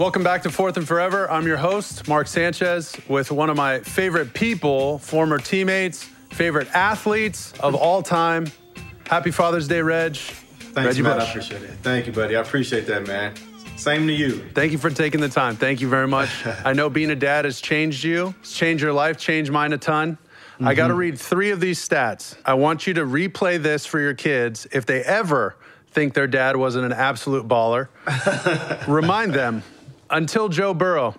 Welcome back to Fourth and Forever. I'm your host, Mark Sanchez, with one of my favorite people, former teammates, favorite athletes of all time. Happy Father's Day, Reg. Thanks, Reggie man. Bush. I appreciate it. Thank you, buddy. I appreciate that, man. Same to you. Thank you for taking the time. Thank you very much. I know being a dad has changed you, it's changed your life, changed mine a ton. I got to mm-hmm. read three of these stats. I want you to replay this for your kids if they ever think their dad wasn't an absolute baller. Remind them until Joe Burrow,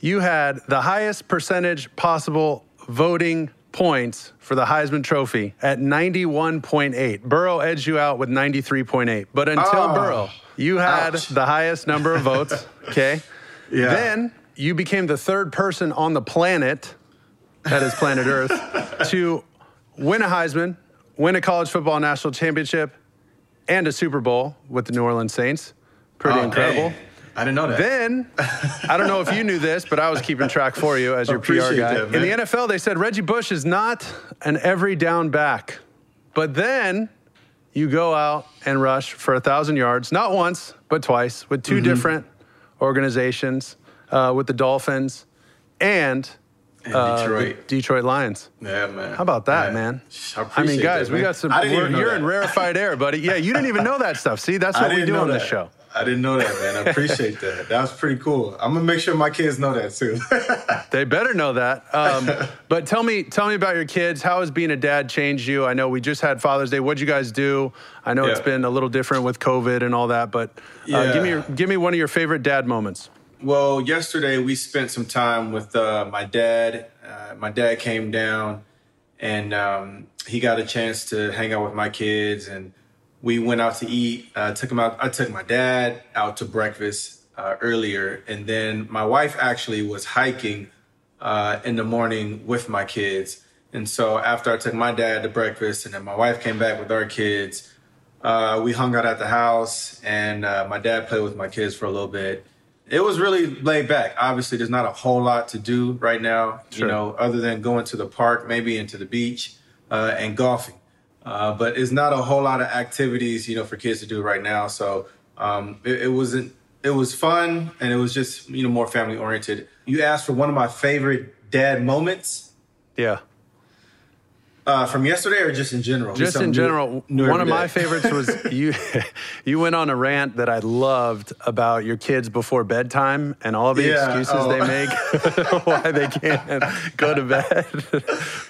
you had the highest percentage possible voting points for the Heisman Trophy at 91.8. Burrow edged you out with 93.8. But until Oh. Burrow, you had Ouch. the highest number of votes. Okay. Yeah. Then you became the third person on the planet, that is planet Earth, to win a Heisman, win a college football national championship, and a Super Bowl with the New Orleans Saints. Pretty Oh, incredible. dang. I didn't know that. Then, I don't know if you knew this, but I was keeping track for you as your PR guy. that, In the. NFL, they said Reggie Bush is not an every down back. But then you go out and rush for a 1,000 yards, not once, but twice, with 2 Mm-hmm. different organizations, uh, with the Dolphins and uh, Detroit. Detroit Lions. yeah, man. How about that, Yeah. man? I, I mean, guys, that, we got some. I didn't we're- even know You're that. in rarefied air, buddy. Yeah, you didn't even know that stuff. See, that's what we do on this show. I didn't know that, man. I appreciate that. That was pretty cool. I'm gonna make sure my kids know that too. They better know that. Um, but tell me, tell me about your kids. How has being a dad changed you? I know we just had Father's Day. What'd you guys do? I know it's been a little different with COVID and all that, but uh, give me give me one of your favorite dad moments. Well, yesterday we spent some time with uh, my dad. Uh, my dad came down, and um, he got a chance to hang out with my kids, and we went out to eat. Uh, took him out. I took my dad out to breakfast uh, earlier, and then my wife actually was hiking uh, in the morning with my kids. And so after I took my dad to breakfast, and then my wife came back with our kids, uh, we hung out at the house, and uh, my dad played with my kids for a little bit. It was really laid back. Obviously, there's not a whole lot to do right now, Sure. you know, other than going to the park, maybe into the beach, uh, and golfing. Uh, but it's not a whole lot of activities, you know, for kids to do right now. So um, it, it wasn't. It was fun, and it was just you know more family oriented. You asked for one of my favorite dad moments Yeah. Uh, from yesterday, or just in general. Just in Something new- general, new one of every my favorites was you. You went on a rant that I loved about your kids before bedtime and all the Yeah, excuses oh. they make why they can't go to bed.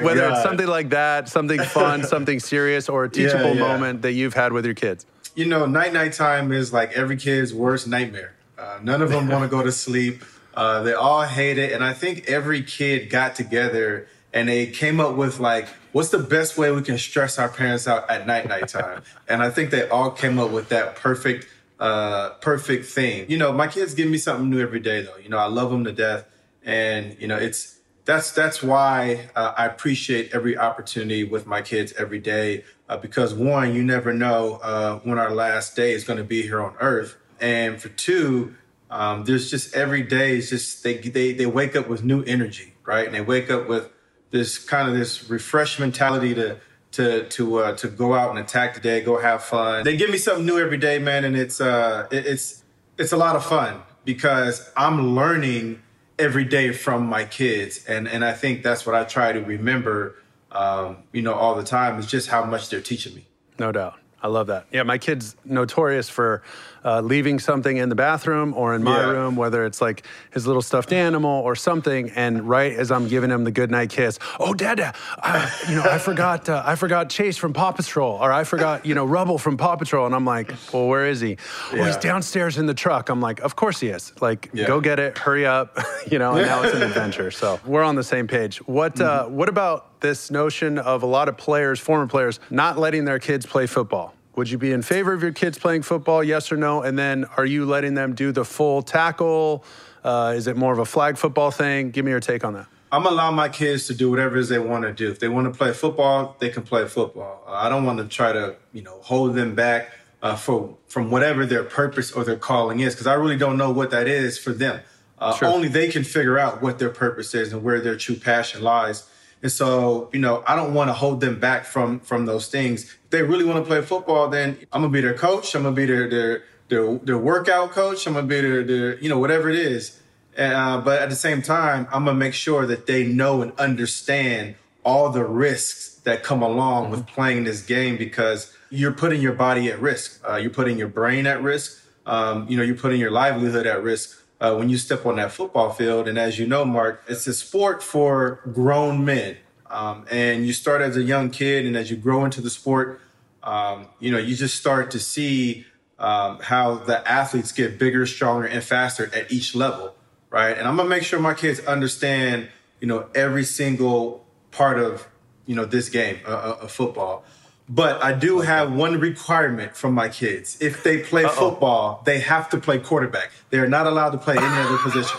Whether it's something like that, something fun, something serious, or a teachable yeah. moment that you've had with your kids. you know, night night time is like every kid's worst nightmare. Uh, none of them want to go to sleep. Uh, they all hate it, and I think every kid got together and they came up with like, what's the best way we can stress our parents out at night night time? and I think they all came up with that perfect, uh, perfect thing. You know, my kids give me something new every day, though. You know, I love them to death, and you know, it's that's that's why uh, I appreciate every opportunity with my kids every day uh, because one, you never know uh, when our last day is going to be here on Earth, and for two, um, there's just every day is just they they they wake up with new energy, right? And they wake up with this kind of this refresh mentality to to to uh, to go out and attack the day, go have fun. They give me something new every day, man, and it's uh it, it's it's a lot of fun because I'm learning every day from my kids, and and I think that's what I try to remember, um, you know, all the time is just how much they're teaching me. No doubt. I love that. Yeah, my kid's notorious for uh, leaving something in the bathroom or in my Yeah. room, whether it's like his little stuffed animal or something. And right as I'm giving him the goodnight kiss, oh, Dad, uh, you know, I forgot, uh, I forgot Chase from Paw Patrol, or I forgot, you know, Rubble from Paw Patrol. And I'm like, well, where is he? Oh, he's downstairs in the truck. I'm like, of course he is. Like, Yeah. go get it, hurry up, you know. And now it's an adventure. So we're on the same page. What, uh, Mm-hmm. what about this notion of a lot of players, former players, not letting their kids play football? Would you be in favor of your kids playing football? Yes or no? And then are you letting them do the full tackle? Uh, is it more of a flag football thing? Give me your take on that. I'm allowing my kids to do whatever it is they want to do. If they want to play football, they can play football. Uh, I don't want to try to, you know, hold them back uh, for from whatever their purpose or their calling is, because I really don't know what that is for them. Uh, Sure. Only they can figure out what their purpose is and where their true passion lies. And so, you know, I don't want to hold them back from from those things. They really want to play football, then I'm gonna be their coach. I'm gonna be their their their their workout coach. I'm gonna be their, their you know whatever it is. Uh, but at the same time, I'm gonna make sure that they know and understand all the risks that come along mm-hmm. with playing this game because you're putting your body at risk. Uh, you're putting your brain at risk. Um, you know, you're putting your livelihood at risk uh, when you step on that football field. And as you know, Mark, it's a sport for grown men. Um, and you start as a young kid, and as you grow into the sport, um, you know, you just start to see um, how the athletes get bigger, stronger, and faster at each level, right? And I'm gonna make sure my kids understand, you know, every single part of, you know, this game of uh, uh, football. But I do have one requirement from my kids. If they play Uh-oh. football, they have to play quarterback. They are not allowed to play any other position.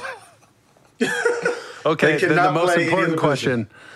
okay, then the most important question. Position.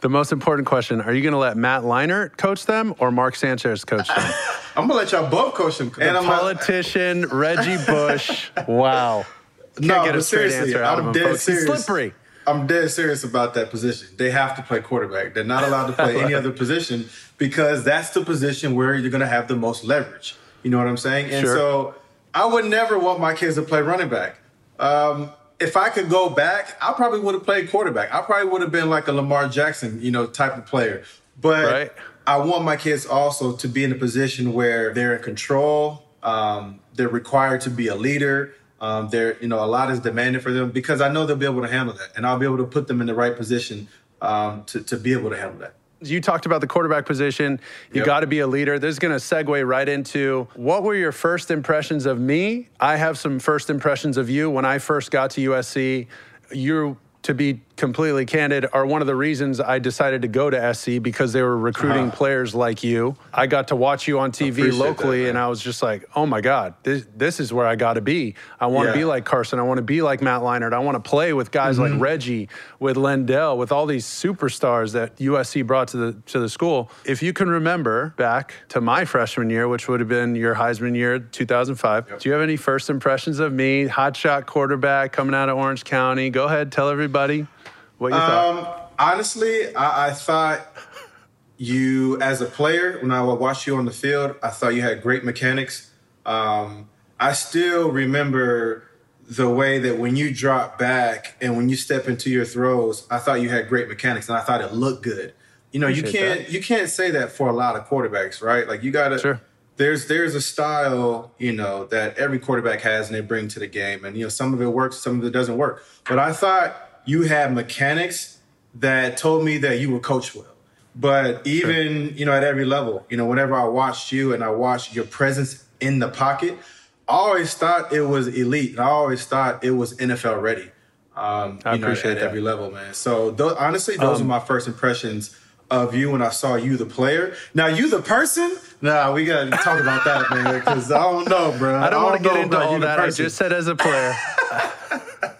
The most important question: Are you going to let Matt Leinart coach them or Mark Sanchez coach them? I'm going to let y'all both coach them. The and politician not... Reggie Bush. Wow. Can't no, get a straight answer out I'm of him, folks. Serious. He's slippery. I'm dead serious about that position. They have to play quarterback. They're not allowed to play any other position because that's the position where you're going to have the most leverage. You know what I'm saying? And sure. so I would never want my kids to play running back. Um, if I could go back, I probably would have played quarterback. I probably would have been like a Lamar Jackson, you know, type of player. But right. I want my kids also to be in a position where they're in control. Um, they're required to be a leader. Um, they're, you know, a lot is demanded for them because I know they'll be able to handle that, and I'll be able to put them in the right position um, to to be able to handle that. You talked about the quarterback position. You yep. got to be a leader. This is going to segue right into what were your first impressions of me? I have some first impressions of you when I first got to USC. You're to be completely candid, are one of the reasons I decided to go to SC because they were recruiting uh-huh. players like you. I got to watch you on TV locally, that, and I was just like, oh my God, this, this is where I got to be. I want to yeah. be like Carson. I want to be like Matt Leinart. I want to play with guys mm-hmm. like Reggie, with Lendale, with all these superstars that USC brought to the to the school. If you can remember back to my freshman year, which would have been your Heisman year, 2005, yep. do you have any first impressions of me, hotshot quarterback coming out of Orange County? Go ahead, tell everybody. What you um, thought? Honestly, I, I thought you, as a player, when I watched you on the field, I thought you had great mechanics. Um, I still remember the way that when you drop back and when you step into your throws, I thought you had great mechanics and I thought it looked good. You know, Appreciate you can't that. you can't say that for a lot of quarterbacks, right? Like you gotta sure. there's there's a style, you know, that every quarterback has and they bring to the game. And you know, some of it works, some of it doesn't work. But I thought you had mechanics that told me that you were coached well. But even, sure. you know, at every level, you know, whenever I watched you and I watched your presence in the pocket, I always thought it was elite. And I always thought it was NFL ready. Um, I you know, at, at every level, man. So th- honestly, those um, are my first impressions of you when I saw you, the player. Now, you, the person. Nah, we gotta talk about that, man. Because I don't know, bro. I don't, don't want to get into all that. I just said as a player.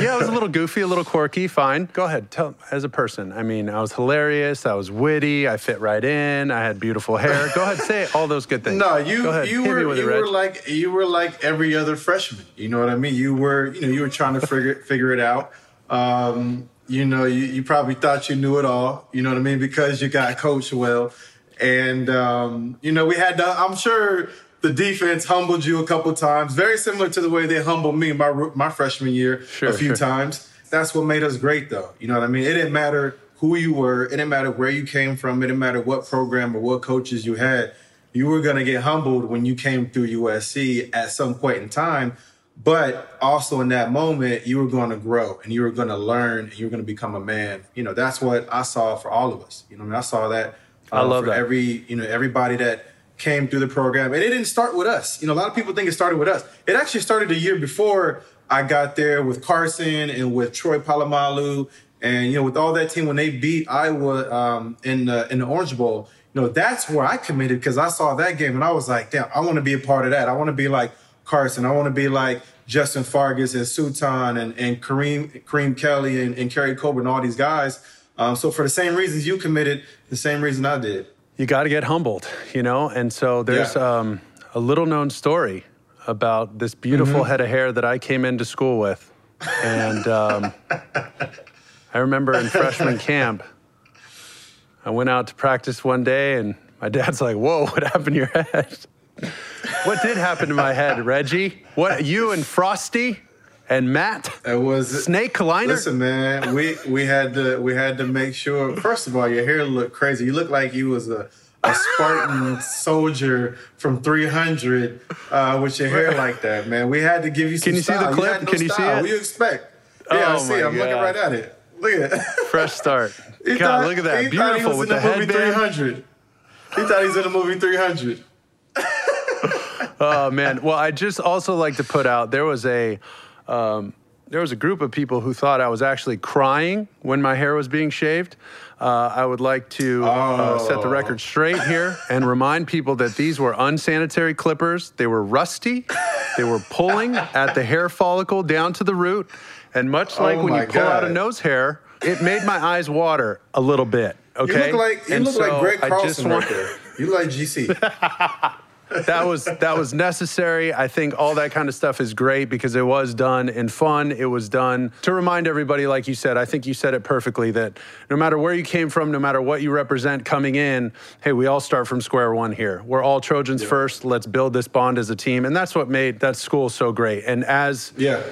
yeah, it was a little goofy, a little quirky. Fine. Go ahead. Tell as a person. I mean, I was hilarious. I was witty. I fit right in. I had beautiful hair. Go ahead, say all those good things. No, you you Hit were you were like you were like every other freshman. You know what I mean? You were you know you were trying to figure figure it out. Um, you know, you, you probably thought you knew it all. You know what I mean? Because you got coached well. And, um, you know, we had, to, I'm sure the defense humbled you a couple times, very similar to the way they humbled me my my freshman year sure, a few sure. times. That's what made us great, though. You know what I mean? It didn't matter who you were, it didn't matter where you came from, it didn't matter what program or what coaches you had. You were going to get humbled when you came through USC at some point in time. But also in that moment, you were going to grow and you were going to learn and you were going to become a man. You know, that's what I saw for all of us. You know, I, mean, I saw that. Uh, I love for that. every, you know, everybody that came through the program. And it didn't start with us. You know, a lot of people think it started with us. It actually started a year before I got there with Carson and with Troy Polamalu and you know with all that team when they beat Iowa um, in the in the Orange Bowl. You know, that's where I committed because I saw that game and I was like, damn, I want to be a part of that. I want to be like Carson. I want to be like Justin Fargas and Sultan and, and Kareem Kareem Kelly and, and Keary Colbert and all these guys. Um, so for the same reasons you committed, the same reason I did you got to get humbled, you know? And so there's yeah. um, a little known story about this beautiful mm-hmm. head of hair that I came into school with. And um, I remember in freshman camp, I went out to practice one day and my dad's like, Whoa, what happened to your head? what did happen to my head, Reggie? What you and Frosty and Matt? It was Snake Kleiner. Listen, man, we we had to we had to make sure. First of all, your hair looked crazy. You looked like you was a a Spartan soldier from 300 uh, with your hair like that, man. We had to give you some Can you style. see the clip? no Can you style. see it? What do you expect? Yeah, I Oh see. my it. I'm looking right at it. Look at it. Fresh start. God, thought- look at that. He thought he Beautiful with in the the movie headband. 300. He thought he was in the movie 300. Oh man. Well, I just also like to put out there was a um, there was a group of people who thought I was actually crying when my hair was being shaved. Uh, I would like to uh, set the Oh. record straight here and remind people that these were unsanitary clippers. They were rusty. They were pulling at the hair follicle down to the root. And much like Oh when you pull out a nose hair, it made my eyes water a little bit. Okay. You look like you And look like Greg Carlson right there. You look like GC. that was that was necessary. I think all that kind of stuff is great because it was done in fun. It was done to remind everybody, like you said. I think you said it perfectly that no matter where you came from, no matter what you represent coming in, hey, we all start from square one here. We're all Trojans first. Let's build this bond as a team, and that's what made that school so great. And as Yeah.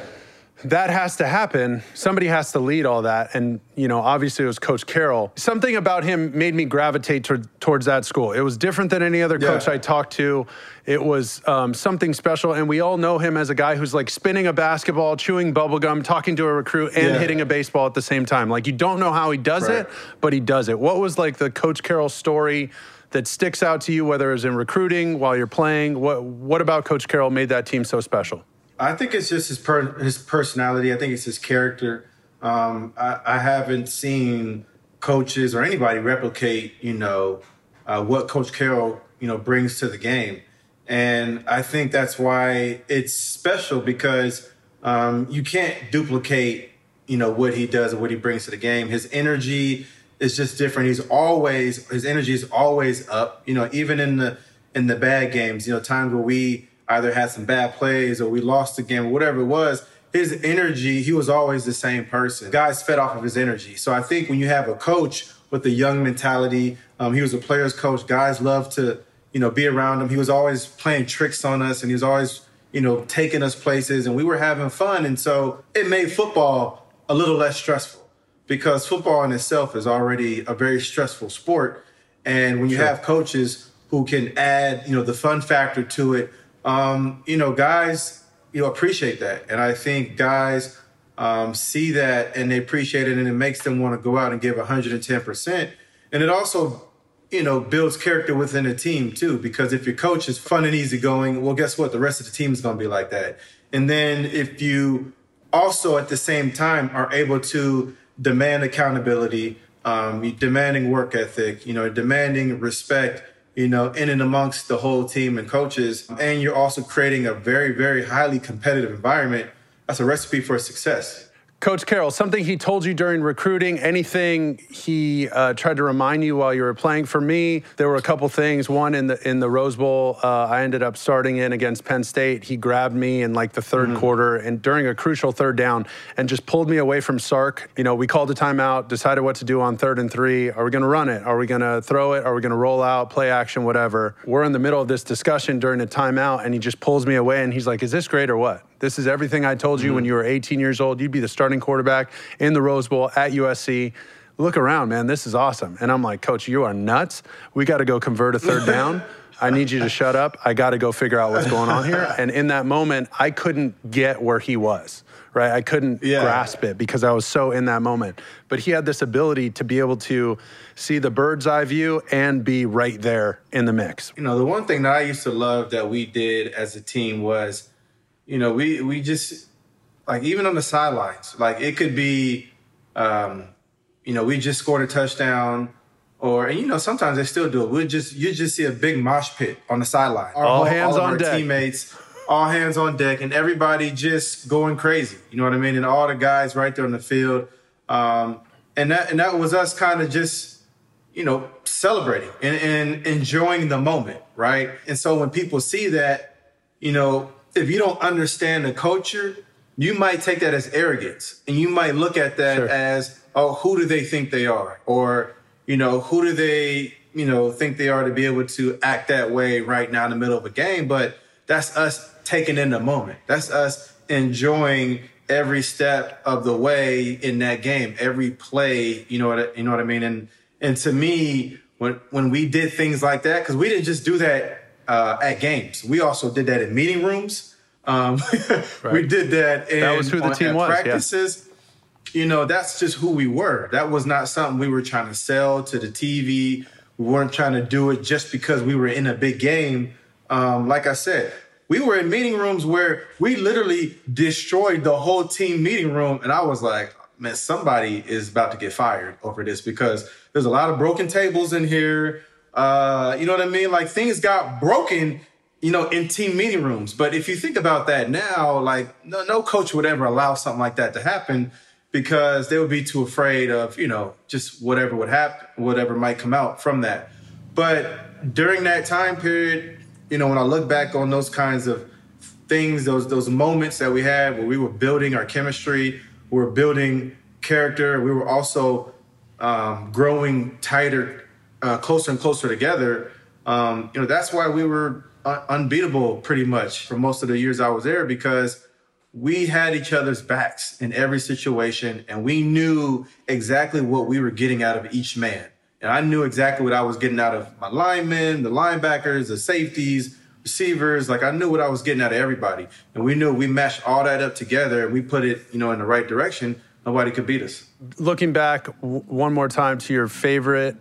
That has to happen. Somebody has to lead all that. And, you know, obviously it was Coach Carroll. Something about him made me gravitate toward, towards that school. It was different than any other coach I talked to. It was um, something special. And we all know him as a guy who's like spinning a basketball, chewing bubblegum, talking to a recruit, and Yeah. hitting a baseball at the same time. Like, you don't know how he does Right. it, but he does it. What was like the Coach Carroll story? That sticks out to you, whether it's in recruiting, while you're playing. What What about Coach Carroll made that team so special? I think it's just his per, his personality. I think it's his character. Um, I, I haven't seen coaches or anybody replicate, you know, uh, what Coach Carroll, you know, brings to the game, and I think that's why it's special because um, you can't duplicate, you know, what he does and what he brings to the game. His energy is just different. He's always his energy is always up. You know, even in the in the bad games, you know, times where we either had some bad plays or we lost the game, or whatever it was, his energy, he was always the same person. Guys fed off of his energy. So I think when you have a coach with a young mentality, um, he was a player's coach. Guys love to, you know, be around him. He was always playing tricks on us and he was always, you know, taking us places and we were having fun. And so it made football a little less stressful because football in itself is already a very stressful sport. And when you have coaches who can add, you know, the fun factor to it, um, you know, guys, you know, appreciate that. And I think guys um, see that and they appreciate it and it makes them want to go out and give 110%. And it also, you know, builds character within a team too, because if your coach is fun and easygoing, well, guess what? The rest of the team is going to be like that. And then if you also at the same time are able to demand accountability, um, demanding work ethic, you know, demanding respect, you know, in and amongst the whole team and coaches, and you're also creating a very, very highly competitive environment. That's a recipe for success. Coach Carroll, something he told you during recruiting, anything he uh, tried to remind you while you were playing? For me, there were a couple things. One in the in the Rose Bowl, uh, I ended up starting in against Penn State. He grabbed me in like the 3rd quarter and during a crucial third down and just pulled me away from Sark. You know, we called a timeout, decided what to do on third and three. Are we going to run it? Are we going to throw it? Are we going to roll out, play action, whatever? We're in the middle of this discussion during a timeout, and he just pulls me away and he's like, "Is this great or what?" This is everything I told you when mm-hmm. you were 18 years old. You'd be the starting quarterback in the Rose Bowl at USC. Look around, man. This is awesome. And I'm like, Coach, you are nuts. We got to go convert a third down. I need you to shut up. I got to go figure out what's going on here. And in that moment, I couldn't get where he was, right? I couldn't Yeah. grasp it because I was so in that moment. But he had this ability to be able to see the bird's eye view and be right there in the mix. You know, the one thing that I used to love that we did as a team was, you know, we we just like even on the sidelines, like it could be, um, you know, we just scored a touchdown, or and you know sometimes they still do it. We just you just see a big mosh pit on the sideline. All hands of on our deck. teammates, all hands on deck, and everybody just going crazy. You know what I mean? And all the guys right there on the field, um, and that and that was us kind of just you know, celebrating and, and enjoying the moment, right? And so when people see that, you know, if you don't understand the culture, you might take that as arrogance and you might look at that Sure. as, oh, who do they think they are? Or, you know, who do they, you know, think they are to be able to act that way right now in the middle of a game. But that's us taking in the moment. That's us enjoying every step of the way in that game, every play. You know what you know what I mean? And and to me, when when we did things like that, because we didn't just do that uh, at games, we also did that in meeting rooms. Um, right. We did that. In, that was who the team was. Practices. Yeah. You know, that's just who we were. That was not something we were trying to sell to the TV. We weren't trying to do it just because we were in a big game. Um, like I said, we were in meeting rooms where we literally destroyed the whole team meeting room. And I was like, man, somebody is about to get fired over this because there's a lot of broken tables in here. Uh, you know what I mean? Like things got broken, you know, in team meeting rooms. But if you think about that now, like no, no coach would ever allow something like that to happen because they would be too afraid of, you know, just whatever would happen, whatever might come out from that. But during that time period, you know, when I look back on those kinds of things, those those moments that we had where we were building our chemistry, we were building character, we were also um, growing tighter, uh, closer and closer together. Um, you know, that's why we were un- unbeatable pretty much for most of the years I was there because we had each other's backs in every situation and we knew exactly what we were getting out of each man. And I knew exactly what I was getting out of my linemen, the linebackers, the safeties, receivers. Like I knew what I was getting out of everybody. And we knew we mashed all that up together and we put it, you know, in the right direction. Nobody could beat us. Looking back w- one more time to your favorite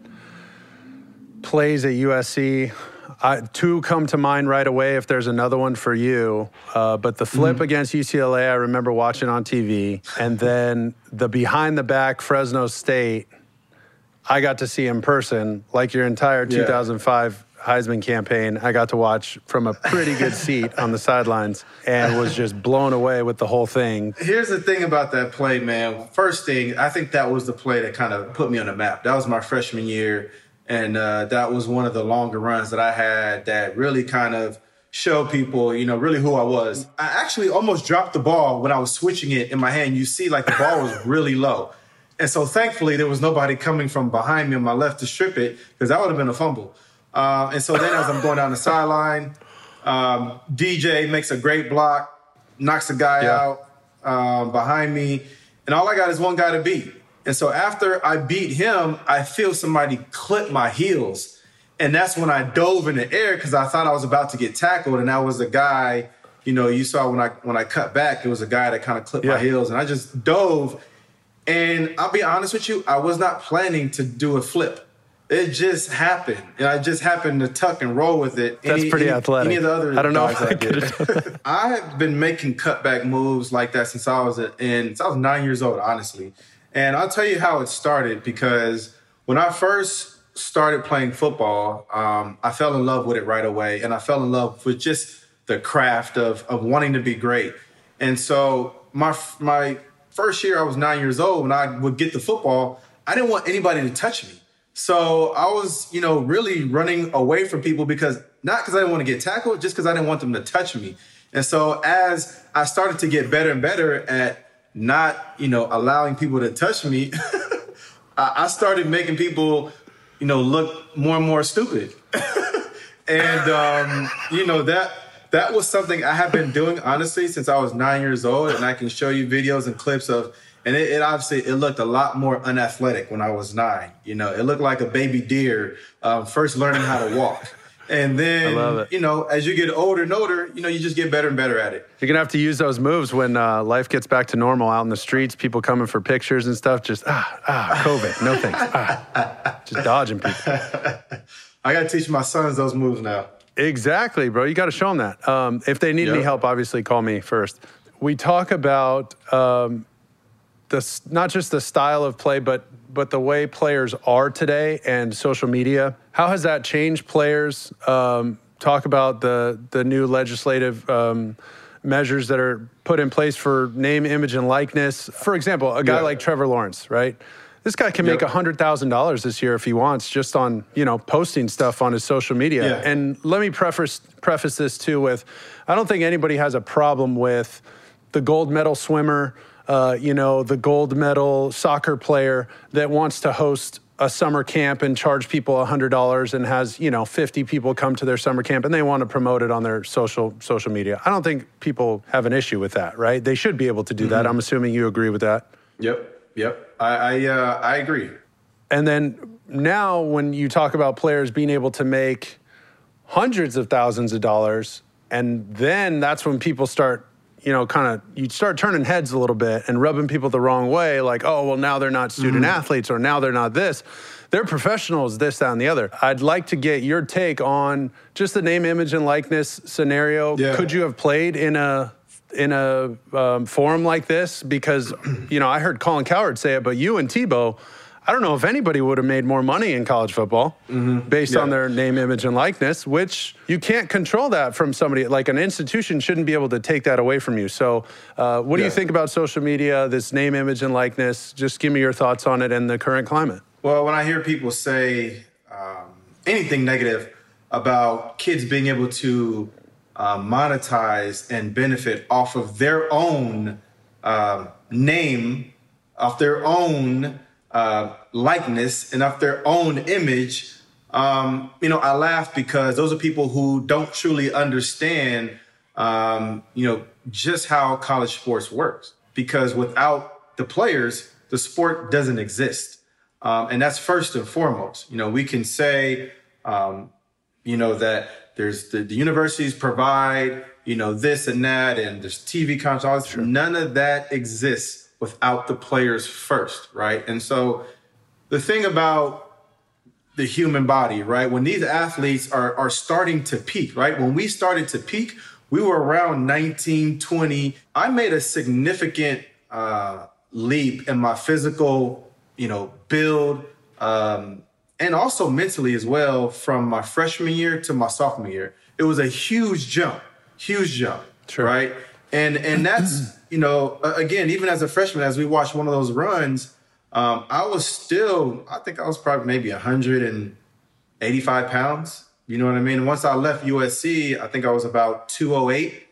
plays at USC, uh, two come to mind right away if there's another one for you. Uh, but the flip mm-hmm. against UCLA, I remember watching on TV. And then the behind the back Fresno State, I got to see in person, like your entire 2005 yeah. Heisman campaign. I got to watch from a pretty good seat on the sidelines and was just blown away with the whole thing. Here's the thing about that play, man. First thing, I think that was the play that kind of put me on the map. That was my freshman year and uh, that was one of the longer runs that I had that really kind of showed people, you know, really who I was. I actually almost dropped the ball when I was switching it in my hand. You see, like the ball was really low. And so thankfully, there was nobody coming from behind me on my left to strip it because that would have been a fumble. Uh, and so then as I'm going down the sideline, um, DJ makes a great block, knocks the guy yeah. out um, behind me. And all I got is one guy to beat. And so after I beat him, I feel somebody clip my heels. And that's when I dove in the air because I thought I was about to get tackled. And that was a guy, you know, you saw when I when I cut back, it was a guy that kind of clipped yeah. my heels. And I just dove. And I'll be honest with you, I was not planning to do a flip. It just happened. And I just happened to tuck and roll with it. That's any, pretty any, athletic. Any of the other I don't know if I did. I have been making cutback moves like that since I was in, since I was nine years old, honestly. And I'll tell you how it started because when I first started playing football, um, I fell in love with it right away. And I fell in love with just the craft of, of wanting to be great. And so my, my first year, I was nine years old, when I would get the football, I didn't want anybody to touch me. So I was, you know, really running away from people because not because I didn't want to get tackled, just because I didn't want them to touch me. And so as I started to get better and better at not, you know, allowing people to touch me, I started making people, you know, look more and more stupid. and um, you know that that was something I have been doing honestly since I was nine years old, and I can show you videos and clips of. And it, it obviously it looked a lot more unathletic when I was nine. You know, it looked like a baby deer um, first learning how to walk. And then, you know, as you get older and older, you know, you just get better and better at it. You're going to have to use those moves when uh, life gets back to normal out in the streets, people coming for pictures and stuff. Just, ah, ah, COVID, no thanks. Ah, just dodging people. I got to teach my sons those moves now. Exactly, bro. You got to show them that. Um, if they need yep. any help, obviously call me first. We talk about um, the, not just the style of play, but but the way players are today and social media, how has that changed players? Um, talk about the the new legislative um, measures that are put in place for name, image, and likeness. For example, a guy yeah. like Trevor Lawrence, right? This guy can make a hundred thousand dollars this year if he wants, just on you know posting stuff on his social media. Yeah. And let me preface preface this too with, I don't think anybody has a problem with the gold medal swimmer uh, you know, the gold medal soccer player that wants to host a summer camp and charge people $100 and has you know 50 people come to their summer camp and they want to promote it on their social social media. I don't think people have an issue with that right? They should be able to do mm-hmm. that i'm assuming you agree with that. Yep yep. I i, uh, I agree. And then now when you talk about players being able to make hundreds of thousands of dollars and then that's when people start you know, kind of you start turning heads a little bit and rubbing people the wrong way, like, oh, well, now they're not student mm-hmm. athletes or now they're not this. They're professionals, this, that, and the other. I'd like to get your take on just the name, image, and likeness scenario. Yeah. Could you have played in a in a um, forum like this? Because, you know, I heard Colin Cowherd say it, but you and Tebow I don't know if anybody would have made more money in college football mm-hmm. based yeah. on their name, image, and likeness, which you can't control that from somebody. Like an institution shouldn't be able to take that away from you. So, uh, what do you think about social media, this name, image, and likeness? Just give me your thoughts on it and the current climate. Well, when I hear people say um, anything negative about kids being able to uh, monetize and benefit off of their own uh, name, off their own uh, likeness and of their own image, um, you know, I laugh because those are people who don't truly understand, um, you know, just how college sports works. Because without the players, the sport doesn't exist. Um, and that's first and foremost. You know, we can say, um, you know, that there's the, the, universities provide, you know, this and that, and there's TV contracts. Sure. None of that exists without the players first, right? And so the thing about the human body, right? When these athletes are, are starting to peak, right? When we started to peak, we were around 19, 20. I made a significant uh, leap in my physical, you know, build, um, and also mentally as well from my freshman year to my sophomore year. It was a huge jump, huge jump, right? And and that's you know, again, even as a freshman, as we watched one of those runs, um, I was still, I think I was probably maybe 185 pounds. You know what I mean? Once I left USC, I think I was about 208.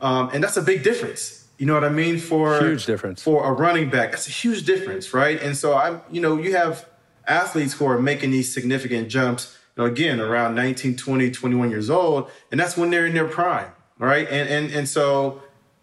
Um, and that's a big difference. You know what I mean? For huge difference for a running back. That's a huge difference, right? And so I, you know, you have athletes who are making these significant jumps. You know, again, around 19, 20, 21 years old, and that's when they're in their prime, right? And and and so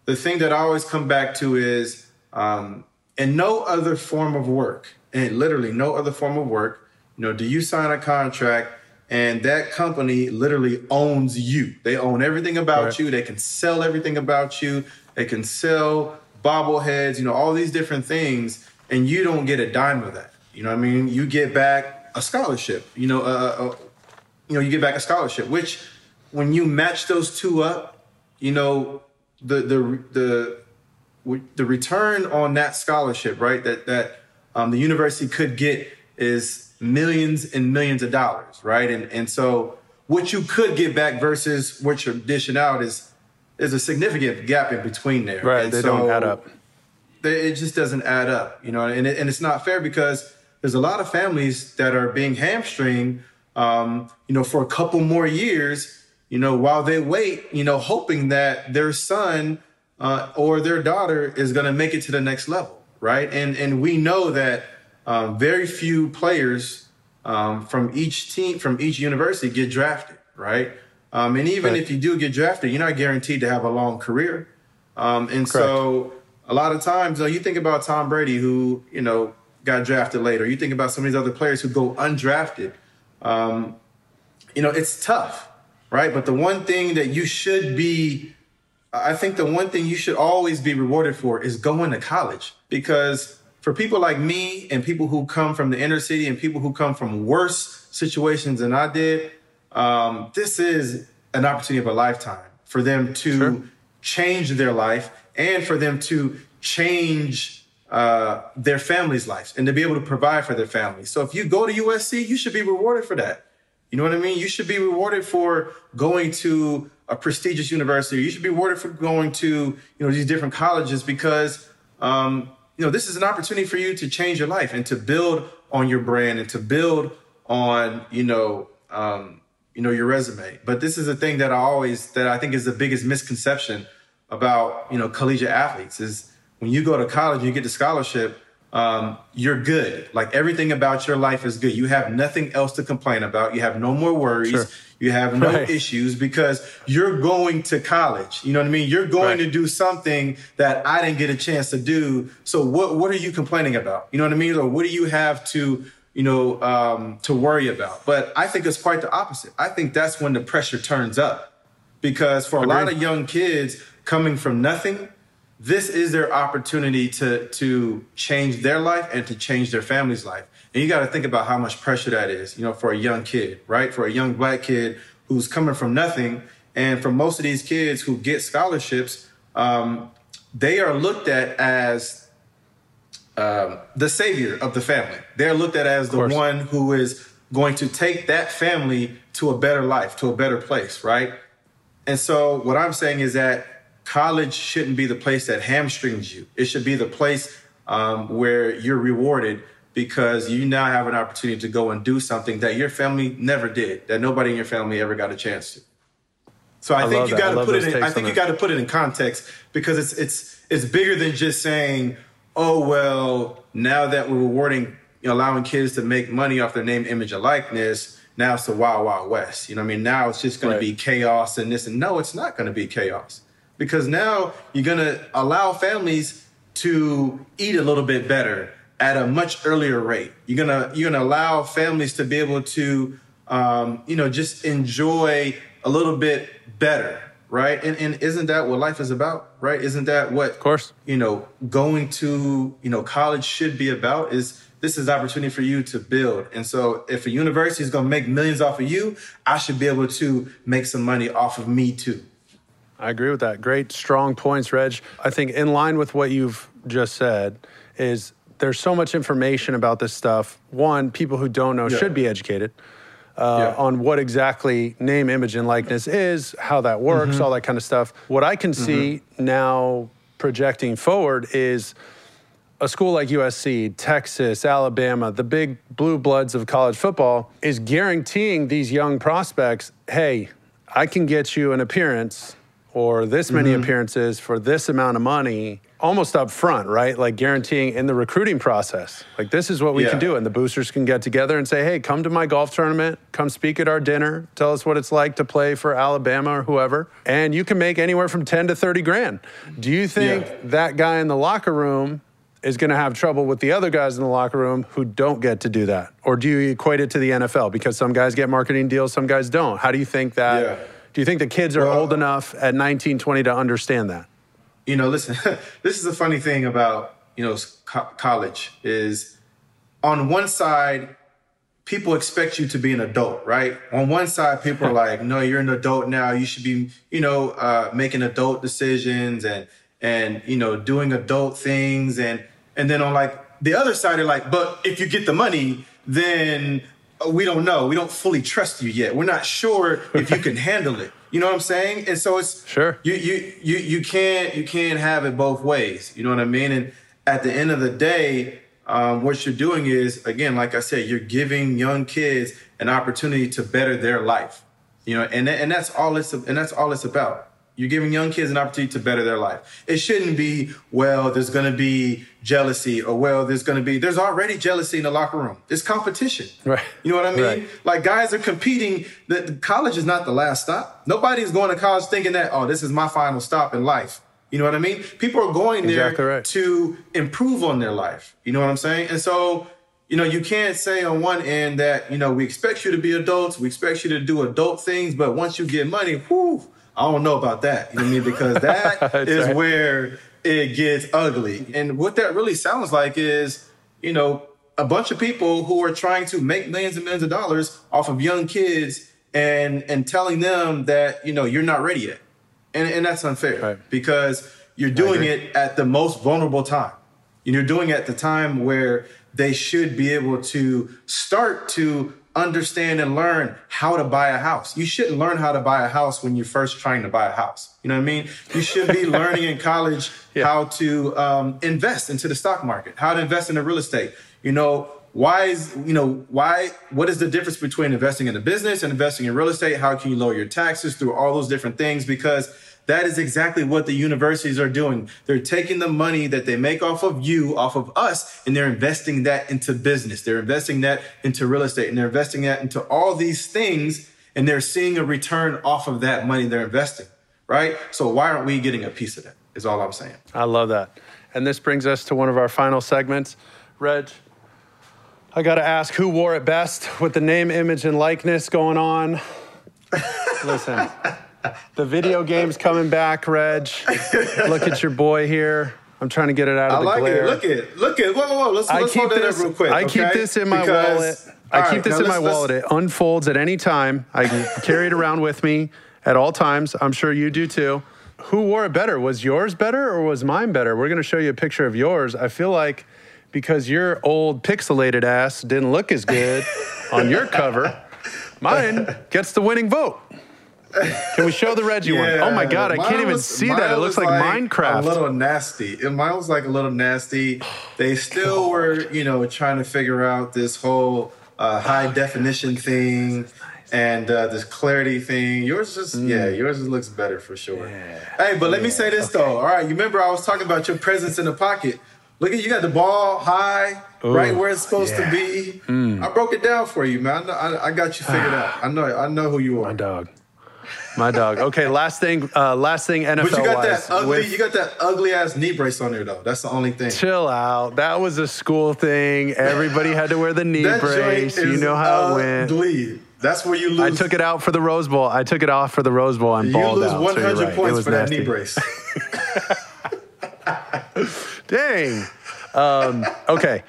the thing that I always come back to is um, in no other form of work, and literally no other form of work, you know, do you sign a contract and that company literally owns you? They own everything about right. you. They can sell everything about you. They can sell bobbleheads, you know, all these different things, and you don't get a dime of that. You know what I mean? You get back a scholarship. You know, uh, uh, you know, you get back a scholarship. Which, when you match those two up, you know, the the the the return on that scholarship, right? That that um, the university could get is millions and millions of dollars, right? And and so what you could get back versus what you're dishing out is is a significant gap in between there. Right, and they so don't add up. They, it just doesn't add up, you know, and it, and it's not fair because there's a lot of families that are being hamstringed, um, you know, for a couple more years you know, while they wait, you know, hoping that their son uh, or their daughter is going to make it to the next level, right? And and we know that um, very few players um, from each team from each university get drafted, right? Um, and even right. if you do get drafted, you're not guaranteed to have a long career. Um, and Correct. so a lot of times, you, know, you think about Tom Brady, who you know got drafted later. You think about some of these other players who go undrafted. Um, you know, it's tough right? But the one thing that you should be, I think the one thing you should always be rewarded for is going to college because for people like me and people who come from the inner city and people who come from worse situations than I did, um, this is an opportunity of a lifetime for them to sure. change their life and for them to change uh, their family's lives and to be able to provide for their families. So if you go to USC, you should be rewarded for that. You know what I mean? You should be rewarded for going to a prestigious university. You should be rewarded for going to you know these different colleges because um, you know this is an opportunity for you to change your life and to build on your brand and to build on you know um, you know your resume. But this is a thing that I always that I think is the biggest misconception about you know collegiate athletes is when you go to college, you get the scholarship. Um, you're good. Like everything about your life is good. You have nothing else to complain about. You have no more worries. Sure. You have no right. issues because you're going to college. You know what I mean? You're going right. to do something that I didn't get a chance to do. So what what are you complaining about? You know what I mean? Or what do you have to you know um, to worry about? But I think it's quite the opposite. I think that's when the pressure turns up because for Agreed. a lot of young kids coming from nothing this is their opportunity to to change their life and to change their family's life. And you got to think about how much pressure that is, you know, for a young kid, right? For a young black kid who's coming from nothing. And for most of these kids who get scholarships, um, they are looked at as um, the savior of the family. They're looked at as the one who is going to take that family to a better life, to a better place, right? And so what I'm saying is that college shouldn't be the place that hamstrings you. It should be the place um, where you're rewarded because you now have an opportunity to go and do something that your family never did, that nobody in your family ever got a chance to. So I, I think you got to put it. In, I think you got to put it in context because it's it's it's bigger than just saying, "Oh well, now that we're rewarding, you know, allowing kids to make money off their name, image, and likeness." Now it's the wild, wild west. You know, what I mean, now it's just going right. to be chaos and this and no, it's not going to be chaos because now you're going to allow families to eat a little bit better at a much earlier rate. You're gonna you're gonna allow families to be able to um, you know just enjoy a little bit better, right? And and isn't that what life is about, right? Isn't that what of course you know going to you know college should be about? Is this is opportunity for you to build. And so if a university is going to make millions off of you, I should be able to make some money off of me too. I agree with that. Great, strong points, Reg. I think in line with what you've just said is there's so much information about this stuff. One, people who don't know yeah. should be educated uh, yeah. on what exactly name, image, and likeness is, how that works, mm-hmm. all that kind of stuff. What I can mm-hmm. see now projecting forward is a school like USC, Texas, Alabama, the big blue bloods of college football is guaranteeing these young prospects, hey, I can get you an appearance or this many mm-hmm. appearances for this amount of money almost up front, right? Like guaranteeing in the recruiting process. Like this is what we yeah. can do. And the boosters can get together and say, hey, come to my golf tournament, come speak at our dinner, tell us what it's like to play for Alabama or whoever. And you can make anywhere from 10 to 30 grand. Do you think yeah. that guy in the locker room is going to have trouble with the other guys in the locker room who don't get to do that? Or do you equate it to the NFL? Because some guys get marketing deals, some guys don't. How do you think that? Yeah do you think the kids are well, old enough at 19, 20 to understand that? You know, listen, this is the funny thing about, you know, co- college is on one side, people expect you to be an adult, right? On one side, people are like, no, you're an adult now. You should be, you know, uh, making adult decisions and, and, you know, doing adult things. And, and then on like the other side, they're like, but if you get the money, then we don't know. We don't fully trust you yet. We're not sure if you can handle it. You know what I'm saying? And so it's sure you you you you can't you can't have it both ways. You know what I mean? And at the end of the day, um, what you're doing is again, like I said, you're giving young kids an opportunity to better their life. You know, and and that's all it's and that's all it's about. You're giving young kids an opportunity to better their life. It shouldn't be, well, there's going to be jealousy or, well, there's going to be, there's already jealousy in the locker room. It's competition. Right. You know what I mean? Right. Like guys are competing. The, college is not the last stop. Nobody's going to college thinking that, oh, this is my final stop in life. You know what I mean? People are going there exactly right. to improve on their life. You know what I'm saying? And so, you know, you can't say on one end that, you know, we expect you to be adults, we expect you to do adult things, but once you get money, whoo, I don't know about that. You know what I mean? Because that is right. where it gets ugly. And what that really sounds like is, you know, a bunch of people who are trying to make millions and millions of dollars off of young kids and and telling them that, you know, you're not ready yet. And and that's unfair right. because you're doing it at the most vulnerable time. And you're doing it at the time where they should be able to start to understand and learn how to buy a house. You shouldn't learn how to buy a house when you're first trying to buy a house. You know what I mean? You should be learning in college yeah. how to um, invest into the stock market, how to invest in the real estate. You know, why is, you know, why, what is the difference between investing in a business and investing in real estate? How can you lower your taxes through all those different things? Because that is exactly what the universities are doing. They're taking the money that they make off of you, off of us, and they're investing that into business. They're investing that into real estate and they're investing that into all these things and they're seeing a return off of that money they're investing, right? So why aren't we getting a piece of that? Is all I'm saying. I love that. And this brings us to one of our final segments. Reg, I got to ask who wore it best with the name, image, and likeness going on. Listen, the video game's coming back, Reg. Look at your boy here. I'm trying to get it out of the. I the like glare. it. Look at, it. look at. Whoa, whoa, whoa. Let's, I let's keep hold that this. up real quick. I keep this in my Because- wallet. all I keep this in my wallet. It unfolds at any time. I can carry it around with me at all times. I'm sure you do too. Who wore it better? Was yours better or was mine better? We're going to show you a picture of yours. I feel like because your old pixelated ass didn't look as good on your cover, mine gets the winning vote. Can we show the Reggie one? Oh my God, I mine can't even was- see that. It looks like, A Minecraft. A little nasty. And Mine was like a little nasty. They still were, you know, trying to figure out this whole uh, high definition thing and uh, this clarity thing. Yours just, Mm. yeah, yours just looks better for sure. Hey, but let me say this though. All right, you remember I was talking about your presence in the pocket. Look at you got the ball high, right where it's supposed yeah. to be. Mm. I broke it down for you, man. I, know, I, I got you figured out. I know, I know who you are. My dog. My dog. Okay, last thing. Uh, last thing. NFL But you got wise. that ugly, with- you got that ugly ass knee brace on there though. That's the only thing. chill out. That was a school thing. Everybody had to wear the knee brace. You know how it went. ugly. That's where you lose. I took it out for the Rose Bowl. I took it off for the Rose Bowl and You balled lose out. 100 so right. Points for that knee brace. Dang. Um, okay.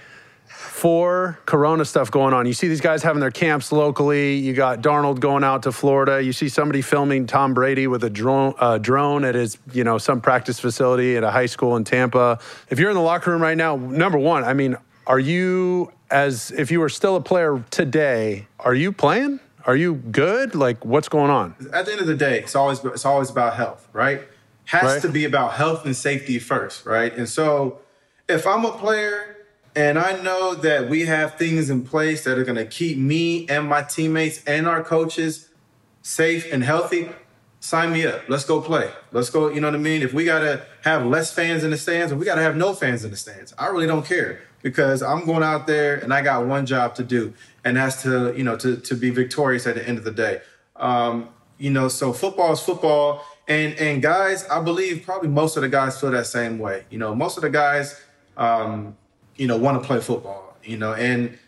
For Corona stuff going on, you see these guys having their camps locally. You got Darnold going out to Florida. You see somebody filming Tom Brady with a drone, uh, drone at his, you know, some practice facility at a high school in Tampa. If you're in the locker room right now, number one, I mean, are you as if you were still a player today? Are you playing? Are you good? Like, what's going on? At the end of the day, it's always it's always about health, right? Has Right. to be about health and safety first, right? And so, if I'm a player and I know that we have things in place that are going to keep me and my teammates and our coaches safe and healthy, sign me up. Let's go play. Let's go. You know what I mean? If we got to have less fans in the stands, or we got to have no fans in the stands, I really don't care because I'm going out there and I got one job to do, and that's to you know to to be victorious at the end of the day. Um, you know, so football is football, and and guys, I believe probably most of the guys feel that same way. You know, most of the guys, um, you know, want to play football. You know, and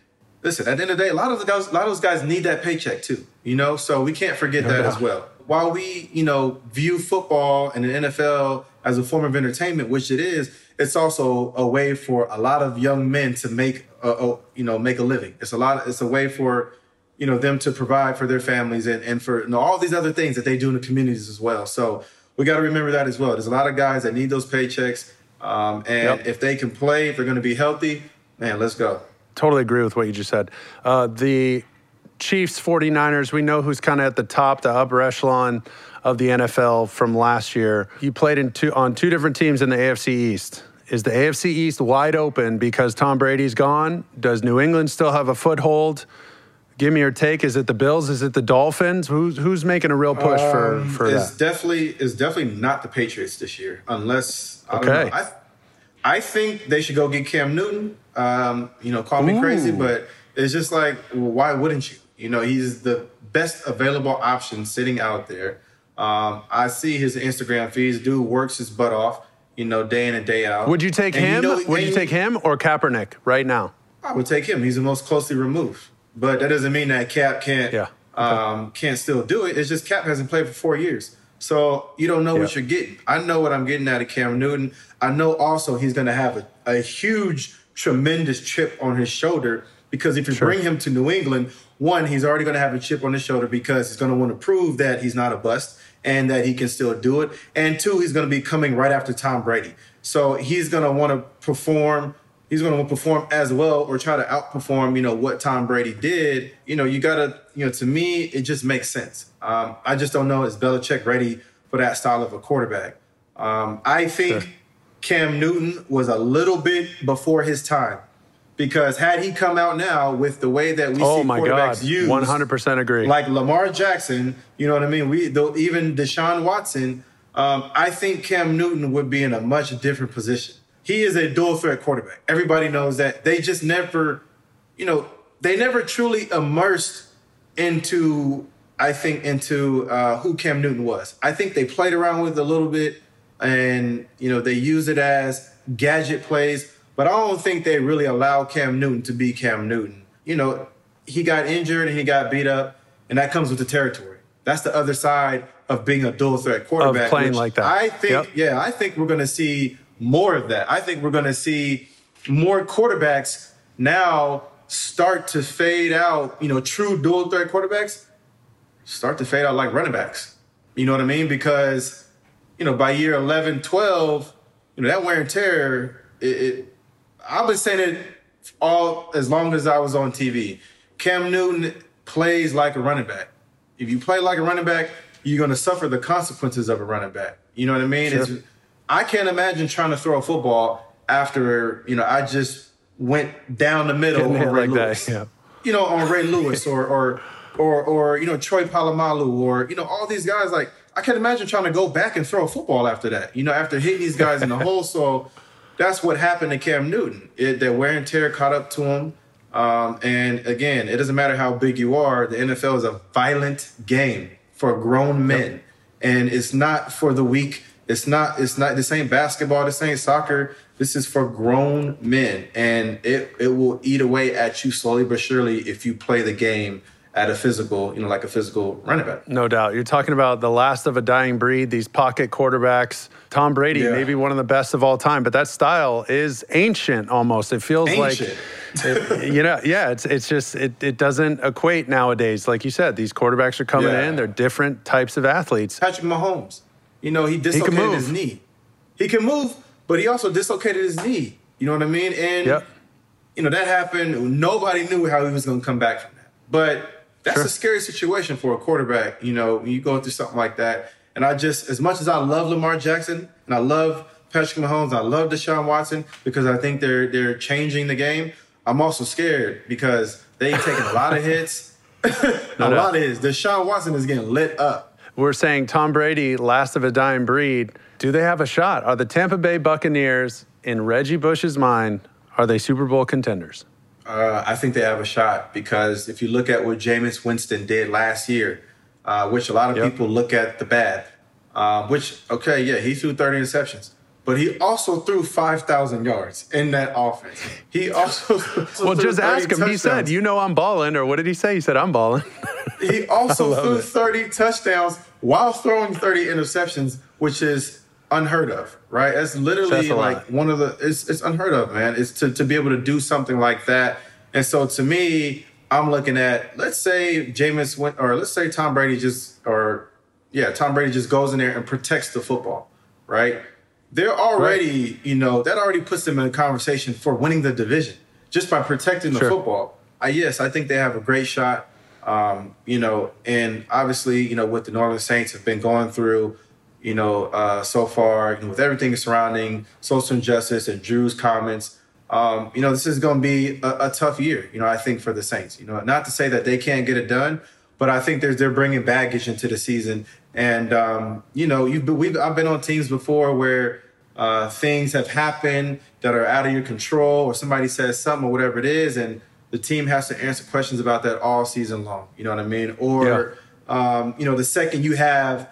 listen, at the end of the day, a lot of the guys, a lot of those guys need that paycheck too. You know, so we can't forget that as well. While we, you know, view football and the NFL as a form of entertainment, which it is, it's also a way for a lot of young men to make, a, a, you know, make a living. It's a lot. It's a way for, you know, them to provide for their families and, and for you know, all these other things that they do in the communities as well. So we got to remember that as well. There's a lot of guys that need those paychecks, um, and Yep. if they can play, if they're going to be healthy, man, let's go. Totally agree with what you just said. Uh, the Chiefs, 49ers, we know who's kind of at the top, the upper echelon of the NFL from last year. You played in two, on two different teams in the AFC East. Is the AFC East wide open because Tom Brady's gone? Does New England still have a foothold? Give me your take. Is it the Bills? Is it the Dolphins? Who's who's making a real push for for it's that? definitely it's definitely not the Patriots this year, unless I Okay. I, I think they should go get Cam Newton. Um, you know, call me crazy, but it's just like, well, why wouldn't you? You know, he's the best available option sitting out there. Um, I see his Instagram feeds. Dude works his butt off. You know, day in and day out. Would you take And him? know- Would you take him or Kaepernick right now? I would take him. He's the most closely removed. But that doesn't mean that Cap can't Yeah. um, can't still do it. It's just Cap hasn't played for four years. So you don't know what you're getting. I know what I'm getting out of Cam Newton. I know also he's going to have a, a huge, tremendous chip on his shoulder because if you Sure. bring him to New England, one, he's already going to have a chip on his shoulder because he's going to want to prove that he's not a bust and that he can still do it. And two, he's going to be coming right after Tom Brady. So he's going to want to perform he's going to perform as well or try to outperform, you know, what Tom Brady did. You know, you got to, you know, to me, it just makes sense. Um, I just don't know is Belichick ready for that style of a quarterback. Um, I think Sure. Cam Newton was a little bit before his time because had he come out now with the way that we Oh see my quarterbacks God. used, 100% agree. like Lamar Jackson, you know what I mean? We though even Deshaun Watson, Um, I think Cam Newton would be in a much different position. He is a dual threat quarterback. Everybody knows that. They just never, you know, they never truly immersed into, I think, into uh, who Cam Newton was. I think they played around with it a little bit and, you know, they use it as gadget plays, but I don't think they really allow Cam Newton to be Cam Newton. You know, he got injured and he got beat up, and that comes with the territory. That's the other side of being a dual threat quarterback. Of playing like that. I think, yep. yeah, I think we're going to see more of that. I think we're going to see more quarterbacks now start to fade out. You know, true dual threat quarterbacks start to fade out like running backs. You know what I mean? Because, you know, by year 11, 12, you know, that wear and tear, it, it I've been saying it all as long as I was on TV. Cam Newton plays like a running back. If you play like a running back, you're going to suffer the consequences of a running back. You know what I mean? Sure. I can't imagine trying to throw a football after you know I just went down the middle on Ray like Lewis. That, yeah. You know, on Ray Lewis or or or or you know Troy Polamalu or you know all these guys like I can't imagine trying to go back and throw a football after that. You know, after hitting these guys in the hole. So that's what happened to Cam Newton. It, that wear and tear caught up to him. Um, and again, it doesn't matter how big you are. The NFL is a violent game for grown men, yep. and it's not for the weak. It's not. It's not. This ain't basketball. This ain't soccer. This is for grown men, and it it will eat away at you slowly but surely if you play the game at a physical, you know, like a physical running back. No doubt. You're talking about the last of a dying breed, these pocket quarterbacks. Tom Brady, yeah. maybe one of the best of all time, but that style is ancient almost. It feels ancient. like it, you know, yeah, it's it's just it, it doesn't equate nowadays. Like you said, these quarterbacks are coming yeah. in, they're different types of athletes. Patrick Mahomes, you know, he dislocated he his knee. He can move, but he also dislocated his knee. You know what I mean? And yep. you know, that happened. Nobody knew how he was gonna come back from that. But that's sure. a scary situation for a quarterback. You know, when you go through something like that. And I just, as much as I love Lamar Jackson and I love Patrick Mahomes, I love Deshaun Watson because I think they're they're changing the game. I'm also scared because they've taken a lot of hits, a no, lot of hits. Deshaun Watson is getting lit up. We're saying Tom Brady, last of a dying breed. Do they have a shot? Are the Tampa Bay Buccaneers, in Reggie Bush's mind, are they Super Bowl contenders? Uh, I think they have a shot because if you look at what Jameis Winston did last year, uh, which a lot of yep. people look at the bad, uh, which, okay, yeah, he threw 30 interceptions, but he also threw 5,000 yards in that offense. He also. well, just ask him. Touchdowns. He said, You know, I'm balling. Or what did he say? He said, I'm balling. he also threw it. 30 touchdowns while throwing 30 interceptions, which is unheard of, right? That's literally like lot. one of the it's it's unheard of, man. It's to to be able to do something like that. And so to me, I'm looking at let's say Jameis went or let's say Tom Brady just or yeah, Tom Brady just goes in there and protects the football, right? They're already, right. you know, that already puts them in a conversation for winning the division just by protecting the sure. football. I, yes, I think they have a great shot. Um, you know, and obviously, you know, what the New Orleans Saints have been going through, you know, uh, so far, you know, with everything surrounding social injustice and Drew's comments, um, you know, this is going to be a, a, tough year, you know, I think for the Saints. You know, not to say that they can't get it done, but I think they're bringing baggage into the season. And, um, you know, you've been, we've, I've been on teams before where uh, things have happened that are out of your control or somebody says something or whatever it is. And the team has to answer questions about that all season long. You know what I mean? Or, yeah. um, you know, the second you have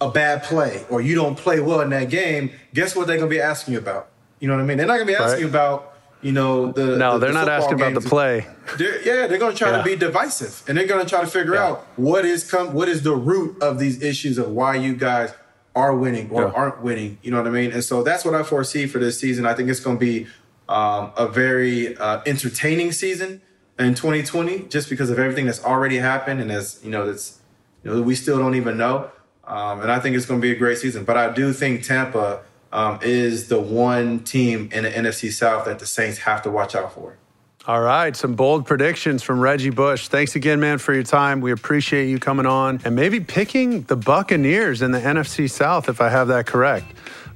a bad play or you don't play well in that game, guess what they're gonna be asking you about? You know what I mean? They're not gonna be asking right. about, you know, the No, the, they're the not asking about the play. They're, yeah, they're gonna try yeah. to be divisive and they're gonna try to figure yeah. out what is come what is the root of these issues of why you guys are winning or yeah. aren't winning. You know what I mean? And so that's what I foresee for this season. I think it's gonna be um, a very uh, entertaining season in 2020, just because of everything that's already happened and as you know, that's you know, we still don't even know. Um, and I think it's going to be a great season. But I do think Tampa um, is the one team in the NFC South that the Saints have to watch out for. All right, some bold predictions from Reggie Bush. Thanks again, man, for your time. We appreciate you coming on and maybe picking the Buccaneers in the NFC South, if I have that correct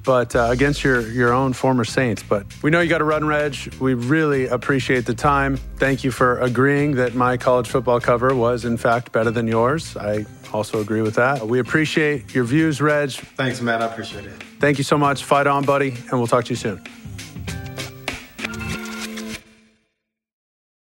but uh, against your your own former Saints. But we know you got to run, Reg. We really appreciate the time. Thank you for agreeing that my college football cover was in fact better than yours. I Also agree with that. We appreciate your views, Reg. Thanks, Matt. I appreciate it. Thank you so much. Fight on, buddy, and we'll talk to you soon.